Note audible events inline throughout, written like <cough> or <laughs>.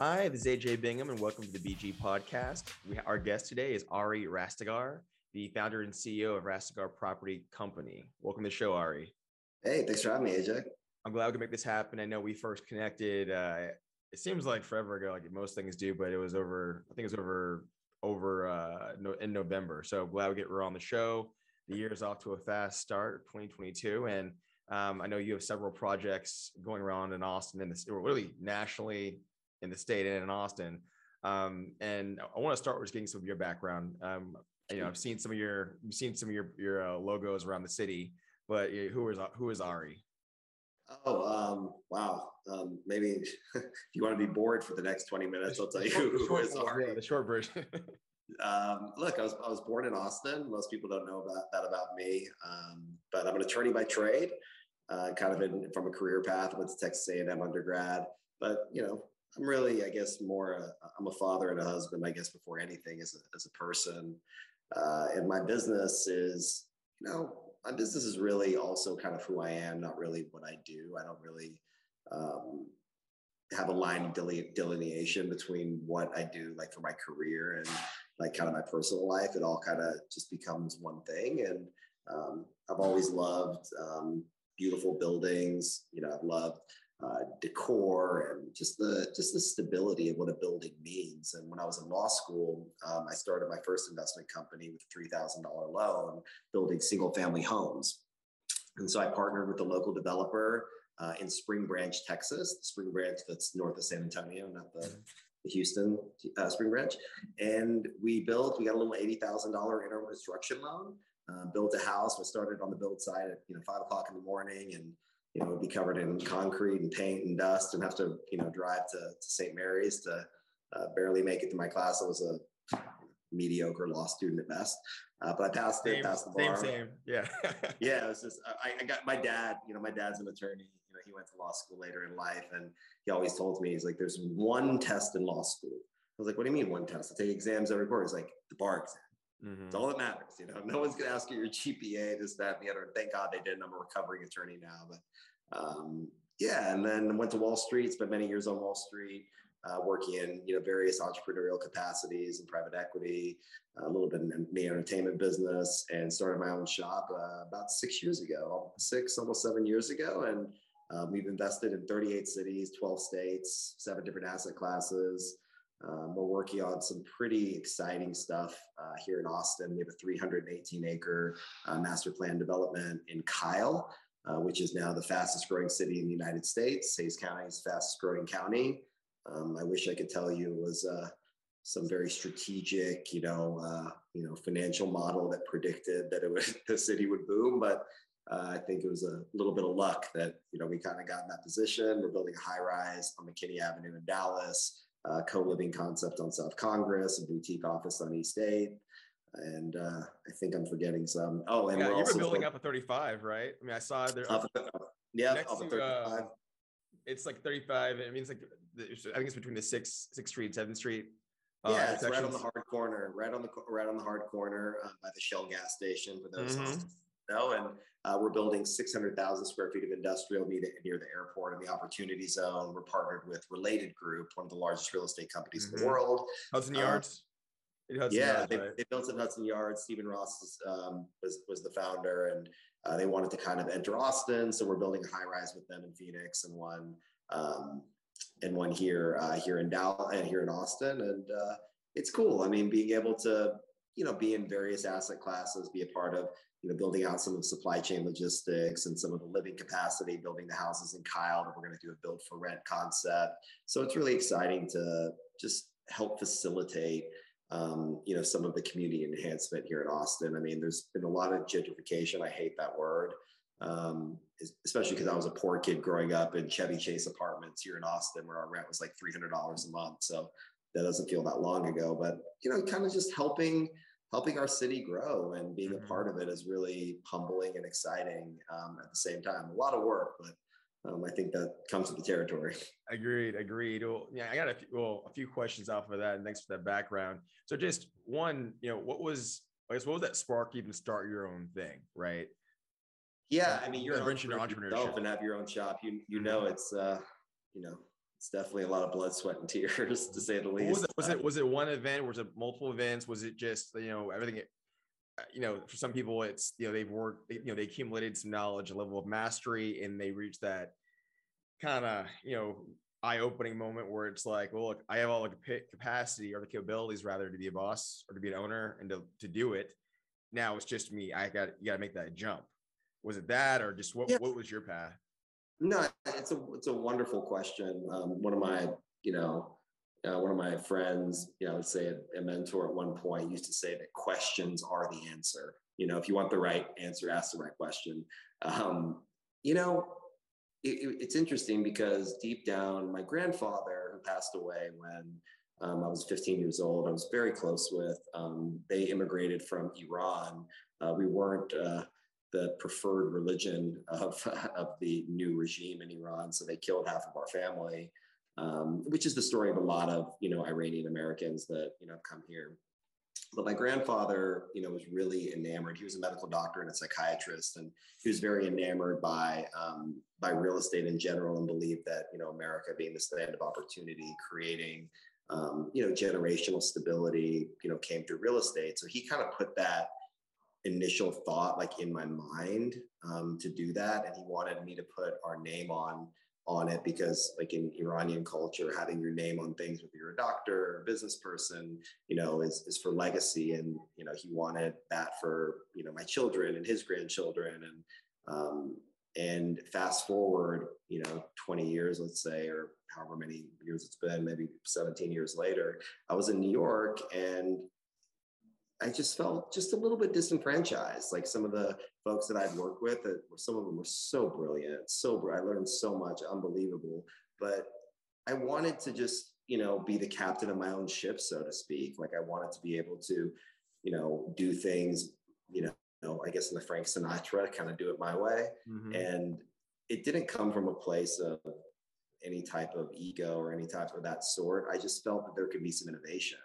Hi, this is AJ Bingham, and welcome to the BG Podcast. We, our guest today is Ari Rastegar, the founder and CEO of Rastegar Property Company. Welcome to the show, Ari. Hey, thanks for having me, AJ. I'm glad we could make this happen. I know we first connected. Uh, it seems like forever ago, like most things do, but it was over. I think it was over over uh, no, in November. So glad we get we're on the show. The year is off to a fast start, 2022, and um, I know you have several projects going around in Austin and this really nationally in the state and in Austin. Um, and I want to start with getting some of your background. Um, you know, I've seen some of your, you've seen some of your your uh, logos around the city, but who is who is Ari? Oh, um, wow. Um, maybe if <laughs> you want to be bored for the next 20 minutes, I'll tell you who, who is Ari. Yeah, the short version. <laughs> um, look, I was, I was born in Austin. Most people don't know about that about me, um, but I'm an attorney by trade, uh, kind of in, from a career path. I went to Texas A&M undergrad, but you know, I'm really, I guess, more. A, I'm a father and a husband, I guess, before anything as a, as a person. Uh, and my business is, you know, my business is really also kind of who I am, not really what I do. I don't really um, have a line of delineation between what I do, like for my career and like kind of my personal life. It all kind of just becomes one thing. And um, I've always loved um, beautiful buildings. You know, I've loved uh, decor and just the just the stability of what a building means. And when I was in law school, um, I started my first investment company with a three thousand dollar loan, building single family homes. And so I partnered with a local developer uh, in Spring Branch, Texas, Spring Branch that's north of San Antonio, not the, the Houston uh, Spring Branch. And we built, we got a little $80,000 interim construction loan, uh, built a house. We started on the build side at, you know, five o'clock in the morning and you know, be covered in concrete and paint and dust and have to, you know, drive to, to St. Mary's to uh, barely make it to my class. I was a mediocre law student at best, uh, but I passed same, it, passed the bar. Same, same. Yeah. <laughs> yeah. It <laughs> was just, I, I got my dad, you know, my dad's an attorney, you know, he went to law school later in life and he always told me, he's like, there's one test in law school. I was like, what do you mean one test? I take exams every quarter. He's like, the bar exam. Mm-hmm. It's all that matters. You know, <laughs> no one's going to ask you your GPA, this, that, and the other. Thank God they didn't. I'm a recovering attorney now, but um, yeah. And then went to Wall Street, spent many years on Wall Street, uh, working in you know various entrepreneurial capacities and private equity, a little bit in the entertainment business, and started my own shop uh, about six years ago, six almost seven years ago, and. Um, we've invested in 38 cities, 12 states, seven different asset classes. Um, we're working on some pretty exciting stuff uh, here in Austin. We have a 318 acre uh, master plan development in Kyle, uh, which is now the fastest growing city in the United States. Hays County is the fastest growing county. Um, I wish I could tell you it was uh, some very strategic, you know, uh, you know, financial model that predicted that it would <laughs> the city would boom, but uh, I think it was a little bit of luck that you know we kind of got in that position. We're building a high rise on McKinney Avenue in Dallas uh, co-living concept on South Congress, a boutique office on East 8th. And uh, I think I'm forgetting some. Oh, and yeah, you were building up a 35, right? I mean, I saw there. Up, yeah, next up to, 35. Uh, it's like 35. I mean, it's like I think it's between the sixth, sixth street, seventh street. Uh, yeah, it's right on the hard corner, right on the right on the hard corner uh, by the Shell gas station for those mm-hmm know. And uh, we're building 600,000 square feet of industrial near the, near the airport and the opportunity zone. We're partnered with Related Group, one of the largest real estate companies mm-hmm. in the mm-hmm. world. Hudson uh, Yards. Hudson yeah, Yards, they, right? they, built in Hudson Yards. Stephen Ross um, was, was the founder, and uh, they wanted to kind of enter Austin. So we're building a high rise with them in Phoenix and one um, and one here uh, here in Dallas and here in Austin. And uh, it's cool. I mean, being able to you know be in various asset classes, be a part of you know, building out some of the supply chain logistics and some of the living capacity, building the houses in Kyle that we're going to do a build for rent concept. So it's really exciting to just help facilitate, um, you know, some of the community enhancement here in Austin. I mean, there's been a lot of gentrification. I hate that word, um, especially because I was a poor kid growing up in Chevy Chase apartments here in Austin, where our rent was like $300 a month. So that doesn't feel that long ago, but you know, kind of just helping helping our city grow and being mm-hmm. a part of it is really humbling and exciting um, at the same time. A lot of work, but um, I think that comes with the territory. <laughs> Agreed. Agreed. Well, yeah, I got a few, well, a few questions off of that, and thanks for that background. So, just one, you know, what was, I guess, what was that spark even start your own thing, right? Yeah, I mean, you're an entrepreneur entrepreneurship and have your own shop. You you know, it's uh, you know, it's definitely a lot of blood, sweat, and <laughs> tears to say the least. Was it, was it was it one event? Was it multiple events? Was it just you know everything? Uh, you know, for some people, it's you know they've worked, you know, they accumulated some knowledge, a level of mastery, and they reach that kind of you know eye-opening moment where it's like, well, look, I have all the capacity or the capabilities rather to be a boss or to be an owner and to, to do it. Now it's just me. I got you got to make that jump. Was it that, or just what? Yeah. What was your path? No, it's a it's a wonderful question. Um, one of my you know uh, one of my friends, you know, I would say a, a, mentor at one point used to say that questions are the answer. You know, if you want the right answer, ask the right question. Um, you know, it, it's interesting because deep down, my grandfather, who passed away when um, I was 15 years old, I was very close with. Um, they immigrated from Iran. Uh, we weren't uh, the preferred religion of, <laughs> of the new regime in Iran, so they killed half of our family, um, which is the story of a lot of you know Iranian Americans that you know have come here. But my grandfather, you know, was really enamored. He was a medical doctor and a psychiatrist, and he was very enamored by um, by real estate in general, and believed that you know America being the land of opportunity, creating um, you know generational stability, you know, came through real estate. So he kind of put that initial thought like in my mind um, to do that, and he wanted me to put our name on on it because like in Iranian culture, having your name on things, whether you're a doctor or a business person, you know, is, is for legacy. And, you know, he wanted that for, you know, my children and his grandchildren. And, um, and fast forward, you know, 20 years, let's say, or however many years it's been, maybe 17 years later, I was in New York and I just felt just a little bit disenfranchised. Like some of the folks that I'd worked with, that some of them were so brilliant, so I learned so much, unbelievable. But I wanted to just, you know, be the captain of my own ship, so to speak. Like I wanted to be able to, you know, do things, you know, you know I guess in the Frank Sinatra, kind of do it my way. Mm-hmm. And it didn't come from a place of any type of ego or any type of that sort. I just felt that there could be some innovation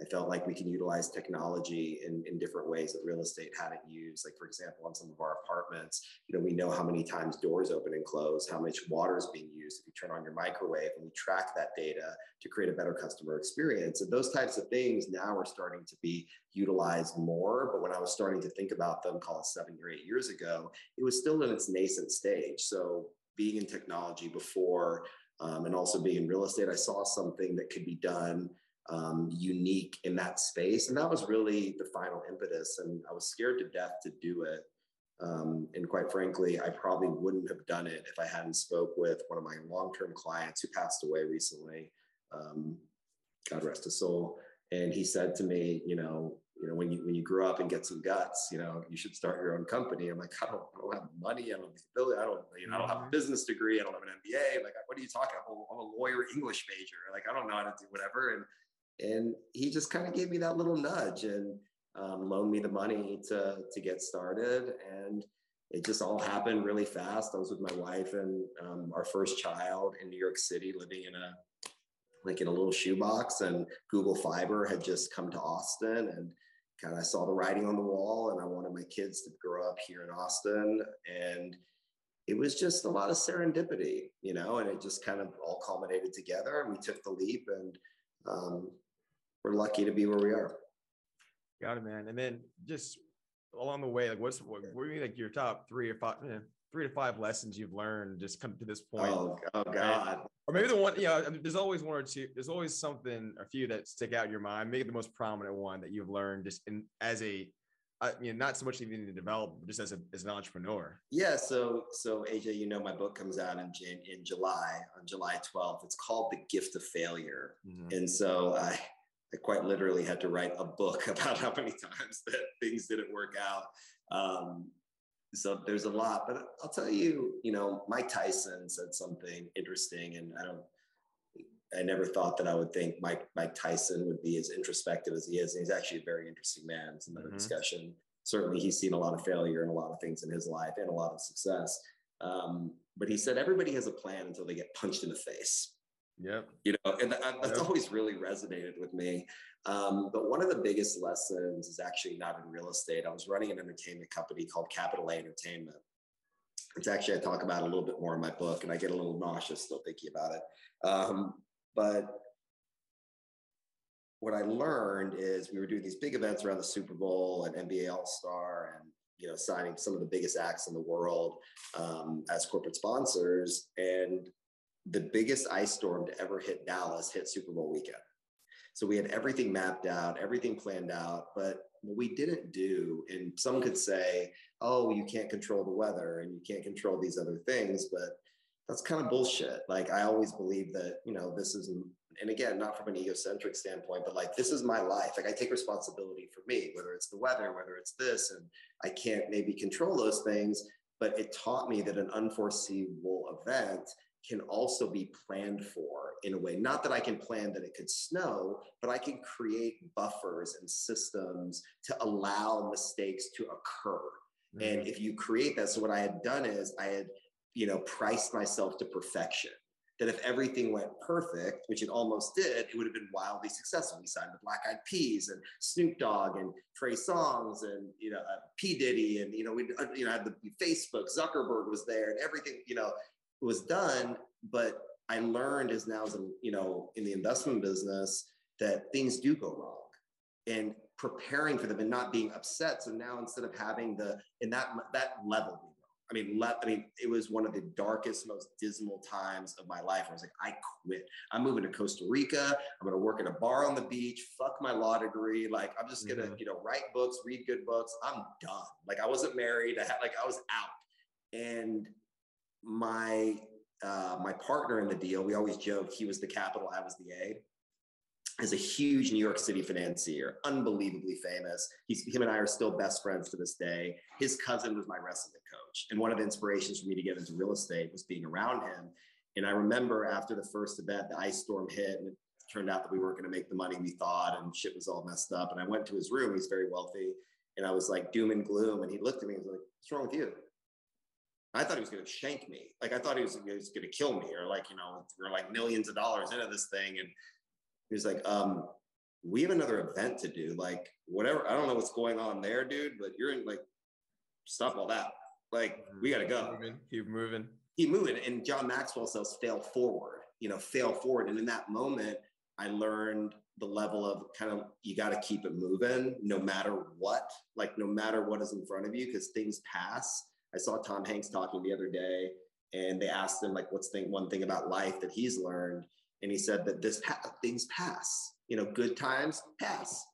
I felt like we can utilize technology in, in different ways that real estate hadn't used. Like, for example, on some of our apartments, you know, we know how many times doors open and close, how much water is being used if you turn on your microwave, and we track that data to create a better customer experience. And those types of things now are starting to be utilized more. But when I was starting to think about them, call it seven or eight years ago, it was still in its nascent stage. So being in technology before um, and also being in real estate, I saw something that could be done um, unique in that space. And that was really the final impetus. And I was scared to death to do it. Um, and quite frankly, I probably wouldn't have done it if I hadn't spoke with one of my long-term clients who passed away recently. Um, God rest his soul. And he said to me, you know, you know, when you when you grow up and get some guts, you know, you should start your own company. I'm like, I don't, I don't have money, I don't have the ability, I don't, you know, I don't have a mm-hmm. business degree, I don't have an MBA. Like, what are you talking? About I'm a, I'm a lawyer, English major. Like, I don't know how to do whatever. And and he just kind of gave me that little nudge and um, loaned me the money to to get started and it just all happened really fast. I was with my wife and um, our first child in new york city living in a like in a little shoebox and google fiber had just come to austin and kind of saw the writing on the wall and i wanted my kids to grow up here in austin and it was just a lot of serendipity you know and it just kind of all culminated together and we took the leap and um, we're lucky to be where we are. Got it, man. And then just along the way, like what's what, what are like your top three or five, you three to five lessons you've learned just come to this point? Oh, oh God. Or maybe the one, you know, there's always one or two, there's always something, a few that stick out in your mind. Maybe the most prominent one that you've learned just in as a I mean, not so much even to develop, but just as, a, as an entrepreneur. Yeah. So, so AJ, you know, my book comes out in in July on July 12th. It's called The Gift of Failure, mm-hmm. and so I I quite literally had to write a book <laughs> about how many times that things didn't work out. Um, so there's a lot, but I'll tell you, you know, Mike Tyson said something interesting, and I don't, I never thought that I would think Mike Mike Tyson would be as introspective as he is. And he's actually a very interesting man. It's another mm-hmm. discussion. Certainly, he's seen a lot of failure and a lot of things in his life and a lot of success. Um, but he said everybody has a plan until they get <laughs> punched in the face. Yeah, You know, and that's yep. always really resonated with me. Um, but one of the biggest lessons is actually not in real estate. I was running an entertainment company called Capital A Entertainment. It's actually I talk about a little bit more in my book, and I get a little nauseous still thinking about it. Um, but what I learned is we were doing these big events around the Super Bowl and NBA All Star, and you know signing some of the biggest acts in the world um, as corporate sponsors. And the biggest ice storm to ever hit Dallas hit Super Bowl weekend. So we had everything mapped out, everything planned out, but what we didn't do, and some could say, oh, you can't control the weather and you can't control these other things, but that's kind of bullshit. Like I always believe that, you know, this is, and again, not from an egocentric standpoint, but like this is my life. Like I take responsibility for me, whether it's the weather, whether it's this, and I can't maybe control those things, but it taught me that an unforeseeable event can also be planned for in a way. Not that I can plan that it could snow, but I can create buffers and systems to allow mistakes to occur. Mm-hmm. And if you create that, so what I had done is I had, you know, priced myself to perfection. That if everything went perfect, which it almost did, it would have been wildly successful. We signed the Black Eyed Peas and Snoop Dogg and Trey Songz and you know uh, P Diddy and you know we uh, you know had the Facebook Zuckerberg was there and everything you know was done, but I learned as now as you know in the investment business that things do go wrong, and preparing for them and not being upset. So now instead of having the in that that level, I mean, I mean, it was one of the darkest, most dismal times of my life. I was like, I quit. I'm moving to Costa Rica. I'm going to work at a bar on the beach. Fuck my law degree. Like, I'm just going to, mm-hmm. you know, write books, read good books. I'm done. Like, I wasn't married. I had, like, I was out. And my uh, my partner in the deal, we always joke he was the capital, I was the A. Is a huge New York City financier, unbelievably famous. He's him and I are still best friends to this day. His cousin was my wrestling coach, and one of the inspirations for me to get into real estate was being around him. And I remember after the first event, the ice storm hit, and it turned out that we weren't going to make the money we thought, and shit was all messed up. And I went to his room. He's very wealthy, and I was like doom and gloom. And he looked at me and was like, "What's wrong with you?" I thought he was going to shank me. Like I thought he was, was going to kill me, or like you know, we're like millions of dollars into this thing, and he was like, um, "We have another event to do. Like whatever. I don't know what's going on there, dude, but you're in like stop all that. Like we got to go. Moving, keep moving. Keep moving." And John Maxwell says, "Fail forward." You know, fail forward. And in that moment, I learned the level of kind of you got to keep it moving no matter what. Like no matter what is in front of you, because things pass I saw Tom Hanks talking the other day, and they asked him like, "What's the one thing about life that he's learned?" And he said that this pa- things pass. You know, good times pass,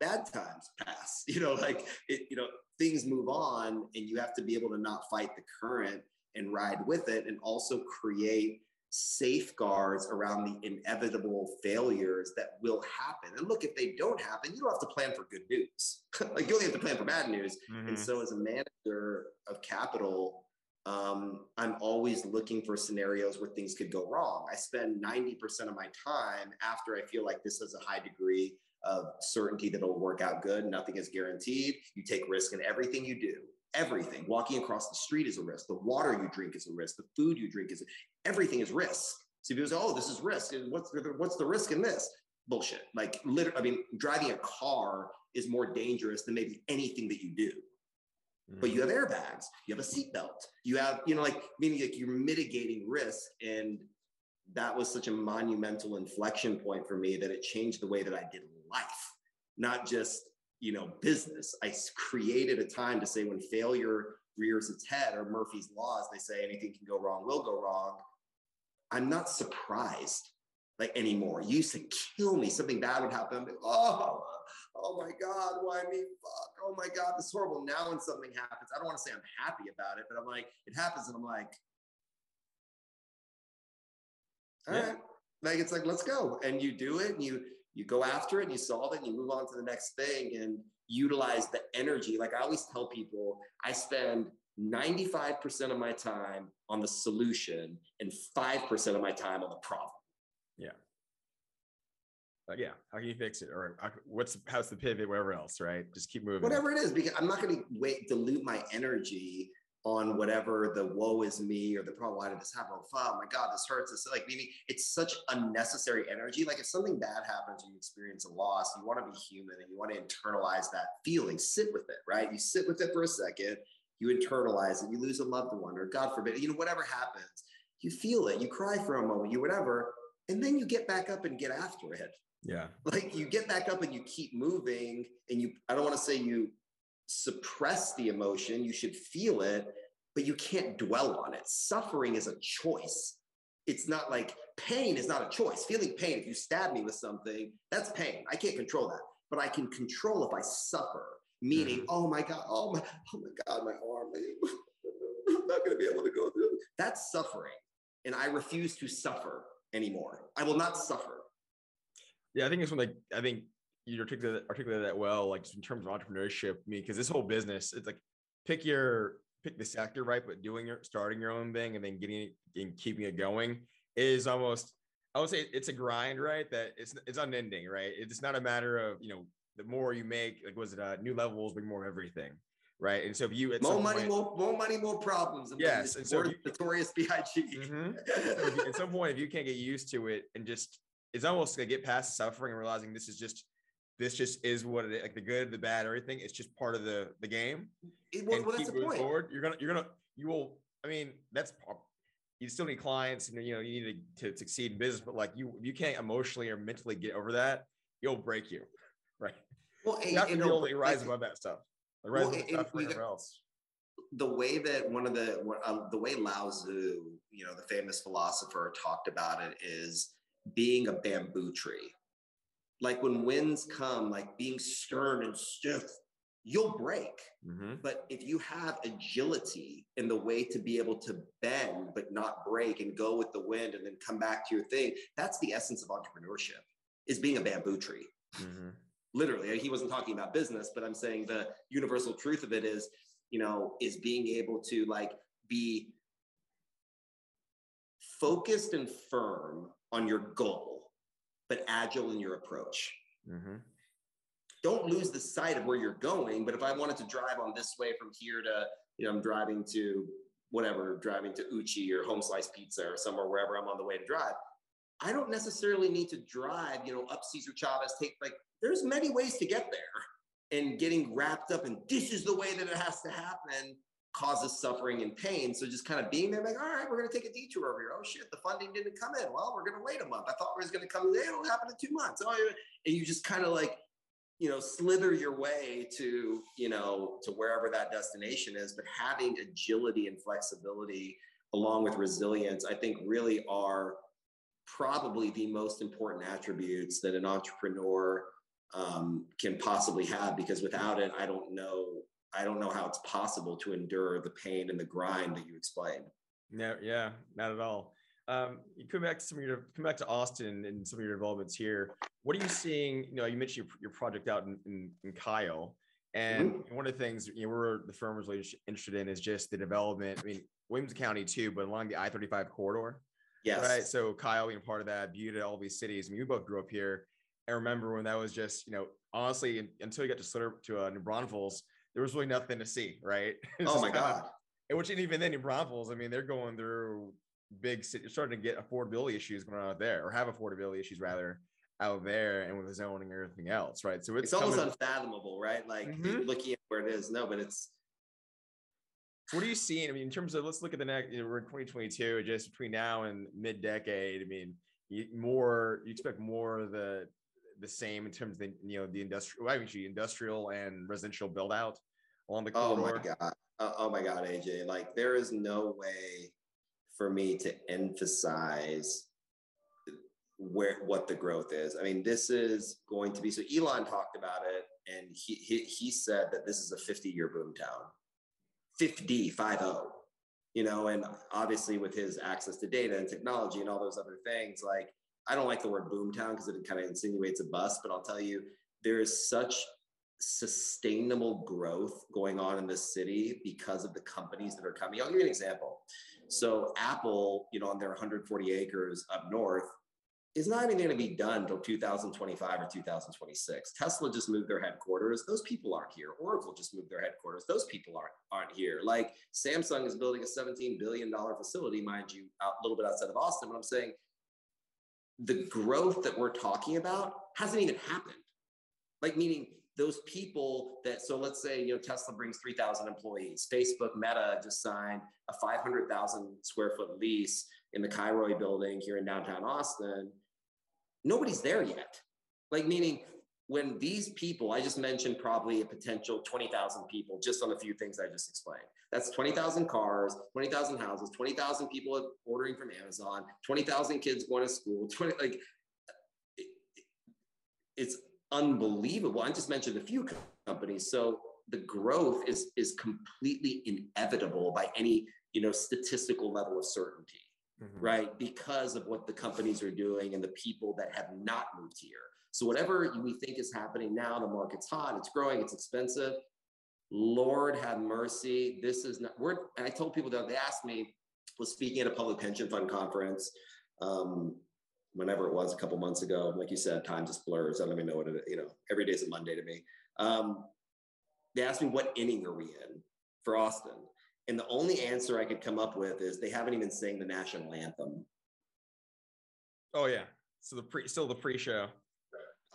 bad times pass. <laughs> You know, like it. You know, things move on, and you have to be able to not fight the current and ride with it, and also create safeguards around the inevitable failures that will happen. And look, if they don't happen, you don't have to plan for good news. <laughs> like you only have to plan for bad news. Mm-hmm. And so, as a manager of capital, um, I'm always looking for scenarios where things could go wrong. I spend 90% of my time after I feel like this has a high degree of certainty that it'll work out good. Nothing is guaranteed. You take risk in everything you do everything. Walking across the street is a risk. The water you drink is a risk. The food you drink is everything is risk. So people say, "Oh, this is risk." And what's the, what's the risk in this? Bullshit. Like literally, I mean, driving a car is more dangerous than maybe anything that you do. But you have airbags. You have a seatbelt. You have, you know, like meaning like you're mitigating risk, and that was such a monumental inflection point for me that it changed the way that I did life, not just you know business i created a time to say when failure rears its head or murphy's laws they say anything can go wrong will go wrong i'm not surprised like anymore it used to kill me something bad would happen like, oh oh my god why me fuck oh my god this is horrible now when something happens i don't want to say i'm happy about it but i'm like it happens and i'm like all yeah. right like it's like let's go and you do it and you you go after it and you solve it and you move on to the next thing and utilize the energy. Like I always tell people, I spend 95% of my time on the solution and 5% of my time on the problem. Yeah. Like, yeah, how can you fix it? Or uh, what's how's the pivot, whatever else, right? Just keep moving. Whatever it is, because I'm not going to wait dilute my energy on whatever the woe is me or the problem. Why did this happen? Oh, oh my God, this hurts. It's like meaning it's such unnecessary energy. Like if something bad happens, or you experience a loss, you want to be human and you want to internalize that feeling, sit with it, right? You sit with it for a second you internalize it, you lose a loved one, or God forbid, you know, whatever happens, you feel it, you cry for a moment, you whatever, and then you get back up and get after it. Yeah. Like you get back up and you keep moving, and you, I don't want to say you suppress the emotion, you should feel it, but you can't dwell on it. Suffering is a choice. It's not like pain is not a choice. Feeling pain, if you stab me with something, that's pain. I can't control that, but I can control if I suffer. Meaning, mm-hmm. oh my God, oh my, oh my God, my arm, <laughs> I'm not going to be able to go through. That's suffering. And I refuse to suffer anymore. I will not suffer. Yeah, I think it's when like I think you articulated articulated that well, like just in terms of entrepreneurship. I mean, because this whole business, it's like pick your pick the sector right, but doing your starting your own thing and then getting it and keeping it going is almost I would say it's a grind, right? That it's it's unending, right? It's not a matter of you know the more you make, like was it uh, new levels, bring more of everything, right? And so if you more money, point, more more money, more problems. Yes, and so you, notorious Big. Mm-hmm. so at some point, if you can't get used to it and just it's almost gonna get past suffering and realizing this is just this just is what it is, like the good, the bad, everything. It's just part of the the game. It, well, well, that's the point. Forward, you're gonna you're gonna you will. I mean, that's you still need clients and you know you need to, to succeed in business, but like you you can't emotionally or mentally get over that, it'll break you, <laughs> right? Well, you have to be able to rise above that stuff. Like rise well, above stuff whatever else. The way that one of the um, the way Lao Tzu, you know, the famous philosopher, talked about it is being a bamboo tree like when winds come, like being stern and stiff, you'll break. Mm-hmm. But if you have agility in the way to be able to bend but not break and go with the wind and then come back to your thing, that's the essence of entrepreneurship is being a bamboo tree. Mm-hmm. Literally, he wasn't talking about business, but I'm saying the universal truth of it is, you know, is being able to like be focused and firm on your goal but agile in your approach. Mm-hmm. Don't lose the sight of where you're going. But if I wanted to drive on this way from here to, you know, I'm driving to whatever, driving to Uchi or Home Slice Pizza or somewhere wherever I'm on the way to drive. I don't necessarily need to drive, you know, up Cesar Chavez. Take like, there's many ways to get there. And getting wrapped up in this is the way that it has to happen causes suffering and pain. So just kind of being there, like, all right, we're going to take a detour over here. Oh shit, the funding didn't come in. Well, we're going to wait a month. I thought it was going to come. It'll happen in two months. Oh, and you just kind of like, you know, slither your way to, you know, to wherever that destination is. But having agility and flexibility along with resilience, I think really are probably the most important attributes that an entrepreneur um, can possibly have because without it, I don't know I don't know how it's possible to endure the pain and the grind that you explained. No, yeah, not at all. Um, you come back to some of your come back to Austin and some of your developments here. What are you seeing? You know, you mentioned your, your project out in, in, in Kyle, and mm-hmm. one of the things you know we're the firm was really interested in is just the development. I mean, Williams County too, but along the I thirty five corridor. Yes. Right. So Kyle being part of that, beauty all these cities. I mean, we both grew up here. I remember when that was just, you know, honestly, until you got to Slitter to uh, New Braunfels, there was really nothing to see, right? <laughs> oh my god! and which even then in Braunfels, I mean, they're going through big city, starting to get affordability issues going on out there, or have affordability issues rather out there, and with the zoning and everything else, right? So it's, it's almost unfathomable, right? Like mm-hmm. looking at where it is. No, but it's. what are you seeing? I mean, in terms of let's look at the next. You know, we're in 2022, just between now and mid-decade. I mean, you, more you expect more of the the same in terms of the you know the industrial actually industrial and residential build out along the corridor? Oh my god! Uh, oh my god, AJ! Like there is no way for me to emphasize where what the growth is. I mean, this is going to be so. Elon talked about it, and he he, he said that this is a 50 year boom town, 50 five zero. You know, and obviously with his access to data and technology and all those other things, like I don't like the word boomtown because it kind of insinuates a bust, but I'll tell you, there is such sustainable growth going on in this city because of the companies that are coming. I'll give you an example. So Apple, you know, on their 140 acres up north, is not even going to be done until 2025 or 2026. Tesla just moved their headquarters. Those people aren't here. Oracle just moved their headquarters. Those people aren't aren't here. Like Samsung is building a 17 billion dollar facility, mind you, a little bit outside of Austin. But I'm saying the growth that we're talking about hasn't even happened. Like, meaning those people that so let's say you know tesla brings 3000 employees facebook meta just signed a 500000 square foot lease in the Kilroy building here in downtown austin nobody's there yet like meaning when these people i just mentioned probably a potential 20000 people just on a few things i just explained that's 20000 cars 20000 houses 20000 people ordering from amazon 20000 kids going to school 20 like it, it's unbelievable. I just mentioned a few companies. So the growth is is completely inevitable by any you know statistical level of certainty, mm-hmm. right? Because of what the companies are doing and the people that have not moved here. So whatever we think is happening now, the market's hot, it's growing, it's expensive. Lord have mercy. This is not. We're. I told people that they asked me. Was speaking at a public pension fund conference. Um, whenever it was a couple months ago. Like you said, time just blurs. I don't even know what it, you know, every day is a Monday to me. Um, they asked me what inning are we in for Austin? And the only answer I could come up with is they haven't even sang the national anthem. Oh yeah. So the pre still the pre-show.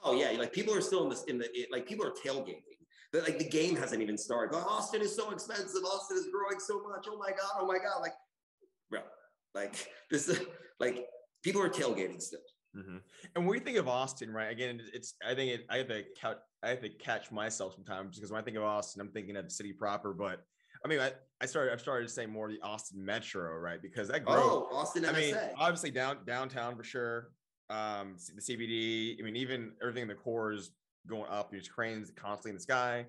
Oh yeah, like people are still in this in the like people are tailgating. But like the game hasn't even started. But Austin is so expensive. Austin is growing so much. Oh my god. Oh my god. Like, bro, like <laughs> this is like people are tailgating still. Mm-hmm. And when we think of Austin, right? Again, it's I think it, I have to count, I have to catch myself sometimes because when I think of Austin, I'm thinking of the city proper. But I mean, I, I started I've started to say more the Austin Metro, right? Because that growth. Oh, Austin MSA. I mean, obviously down downtown for sure. Um, the CBD. I mean, even everything in the core is going up. There's cranes constantly in the sky.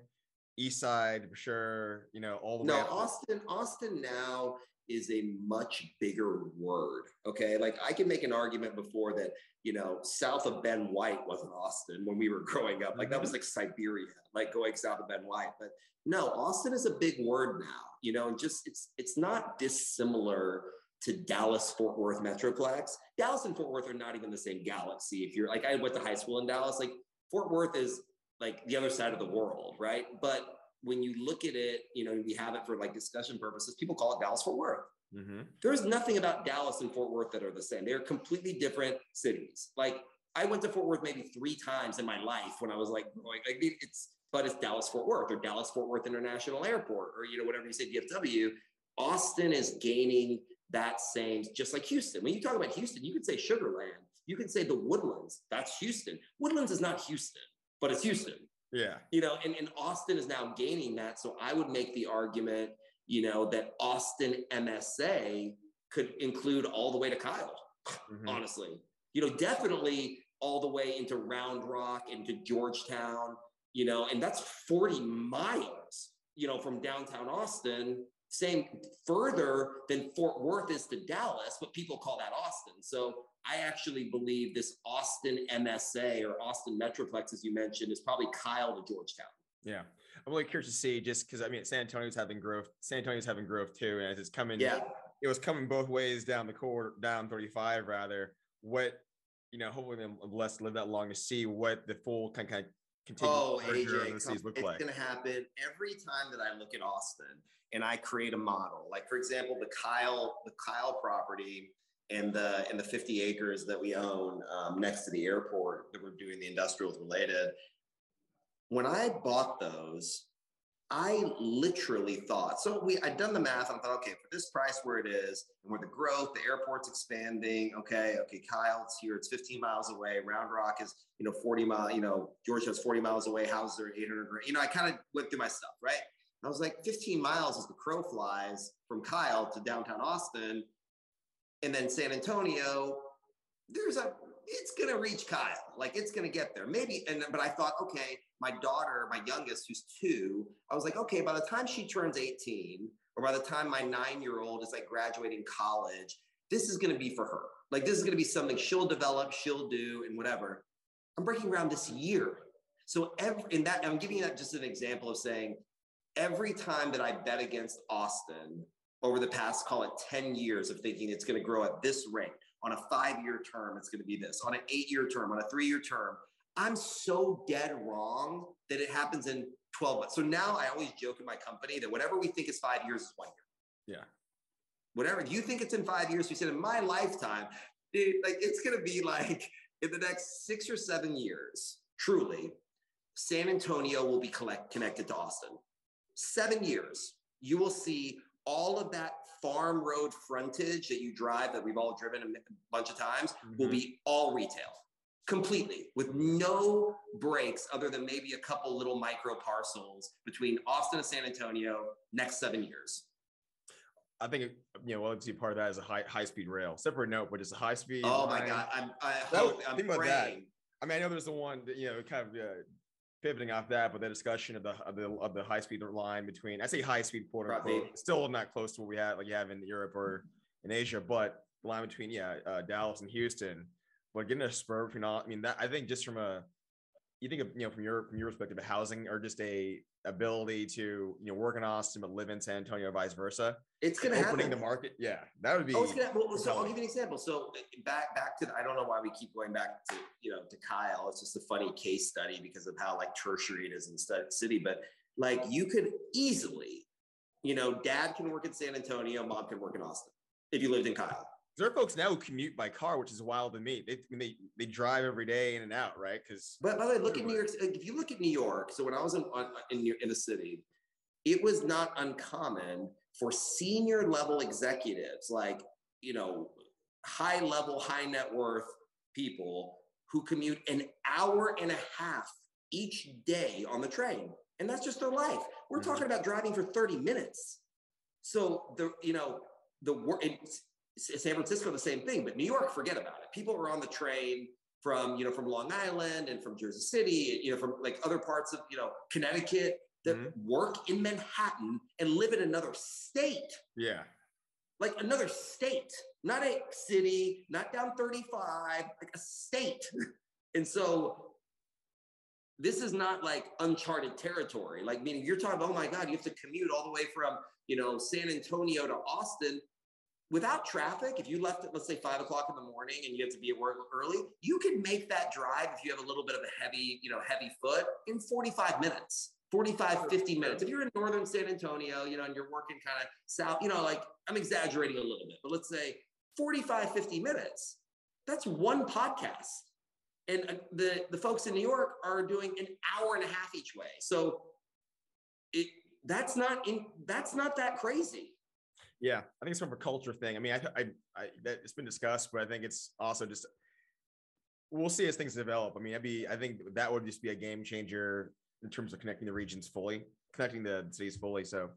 East side for sure. You know, all the no, way. No, Austin. Austin now is a much bigger word. Okay. Like I can make an argument before that, you know, south of Ben White wasn't Austin when we were growing up. Like that was like Siberia, like going south of Ben White. But no, Austin is a big word now, you know, and just it's it's not dissimilar to Dallas Fort Worth Metroplex. Dallas and Fort Worth are not even the same galaxy. If you're like I went to high school in Dallas, like Fort Worth is like the other side of the world, right? But when you look at it, you know, we have it for like discussion purposes, people call it Dallas Fort Worth. Mm-hmm. There's nothing about Dallas and Fort Worth that are the same. They're completely different cities. Like I went to Fort Worth maybe three times in my life when I was like growing. Like it's, but it's Dallas Fort Worth or Dallas Fort Worth International Airport or you know whatever you say DFW. Austin is gaining that same, just like Houston. When you talk about Houston, you could say Sugarland. You could say the Woodlands. That's Houston. Woodlands is not Houston, but it's Houston. Yeah. You know, and, and Austin is now gaining that. So I would make the argument, you know, that Austin MSA could include all the way to Kyle, mm-hmm. honestly. You know, definitely all the way into Round Rock, into Georgetown, you know, and that's 40 miles, you know, from downtown Austin, same further than Fort Worth is to Dallas, but people call that Austin. So I actually believe this Austin MSA or Austin Metroplex, as you mentioned, is probably Kyle to Georgetown. Yeah. I'm really curious to see just because I mean San Antonio's having growth, San Antonio's having growth too. And as it's coming, yeah, it was coming both ways down the court, down 35 rather. What you know, hopefully less live that long to see what the full kind of oh, AJ, of look it's like. going to happen every time that I look at Austin and I create a model. Like for example, the Kyle, the Kyle property and the and the 50 acres that we own um, next to the airport that we're doing the industrials related. When I bought those, I literally thought so. We I'd done the math. and I thought, okay, for this price where it is, and where the growth, the airport's expanding. Okay, okay, Kyle, it's here. It's 15 miles away. Round Rock is you know 40 mile. You know Georgia's 40 miles away. Houses are 800. You know, I kind of went through my stuff, right? I was like, 15 miles as the crow flies from Kyle to downtown Austin and then San Antonio, there's a it's gonna reach Kyle, like it's gonna get there. Maybe, and but I thought, okay, my daughter, my youngest, who's two, I was like, okay, by the time she turns 18, or by the time my nine-year-old is like graduating college, this is gonna be for her. Like this is gonna be something she'll develop, she'll do, and whatever. I'm breaking ground this year. So every in that, I'm giving you that just an example of saying every time that I bet against Austin, over the past, call it 10 years of thinking it's going to grow at this rate. On a five year term, it's going to be this. On an eight year term, on a three year term, I'm so dead wrong that it happens in 12 months. So now I always joke in my company that whatever we think is five years is one year. Yeah. Whatever you think it's in five years, we said in my lifetime, dude, like it's going to be like in the next six or seven years, truly. San Antonio will be collect, connected to Austin. Seven years, you will see all of that farm road frontage that you drive that we've all driven a bunch of times mm-hmm. will be all retail completely with no breaks other than maybe a couple little micro parcels between Austin and San Antonio next seven years. I think you know, well, obviously part of that is a high high speed rail. Separate note, but it's a high speed. Oh line. my god, I'm I hope, I'm think praying. About that. I mean, I know there's the one that you know, kind of uh, pivoting off that, but the discussion of the of the of the high speed line between I say high speed quote unquote, still not close to what we have like you have in Europe or in Asia, but the line between yeah uh, Dallas and Houston, but getting a spur between all. I mean that I think just from a you think of you know from your from your perspective of housing or just a ability to you know work in Austin but live in San Antonio, vice versa. It's going to opening happen. the market. Yeah, that would be. Oh, gonna, well, so I'll give you an example. So back back to I don't know why we keep going back to you know to Kyle. It's just a funny case study because of how like tertiary it is in stud city. But like you could easily, you know, dad can work in San Antonio, mom can work in Austin if you lived in Kyle there are folks now who commute by car, which is wild to me. They they, they drive every day in and out, right? Because but by the way, look at New York. If you look at New York, so when I was in in, in the city, it was not uncommon for senior level executives, like you know, high level, high net worth people who commute an hour and a half each day on the train, and that's just their life. We're mm-hmm. talking about driving for thirty minutes. So the you know the work San Francisco, the same thing, but New York, forget about it. People were on the train from, you know, from Long Island and from Jersey City, you know, from like other parts of, you know, Connecticut that mm-hmm. work in Manhattan and live in another state. Yeah. Like another state, not a city, not down 35, like a state. <laughs> and so this is not like uncharted territory. Like meaning you're talking, oh my God, you have to commute all the way from, you know, San Antonio to Austin without traffic, if you left at let's say five o'clock in the morning and you have to be at work early, you can make that drive if you have a little bit of a heavy, you know, heavy foot in 45 minutes. 45, 50 minutes. If you're in northern San Antonio, you know, and you're working kind of south, you know, like I'm exaggerating a little bit, but let's say 45, 50 minutes. That's one podcast. And uh, the, the folks in New York are doing an hour and a half each way. So it that's not in that's not that crazy. Yeah, I think it's more of a culture thing. I mean, I, I, I that it's been discussed, but I think it's also just we'll see as things develop. I mean, I'd be, I think that would just be a game changer in terms of connecting the regions fully, connecting the cities fully. So,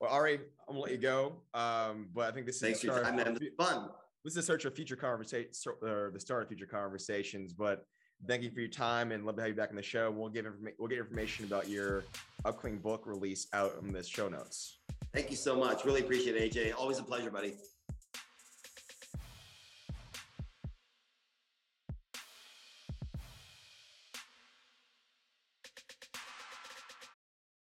well, Ari, I'm gonna let you go. Um, but I think this Thanks is the start time, fun. This is a search of future conversation or the start of future conversations. But thank you for your time and love to have you back on the show. We'll give informa- we'll get information about your upcoming book release out in the show notes. Thank you so much. Really appreciate it, AJ. Always a pleasure, buddy.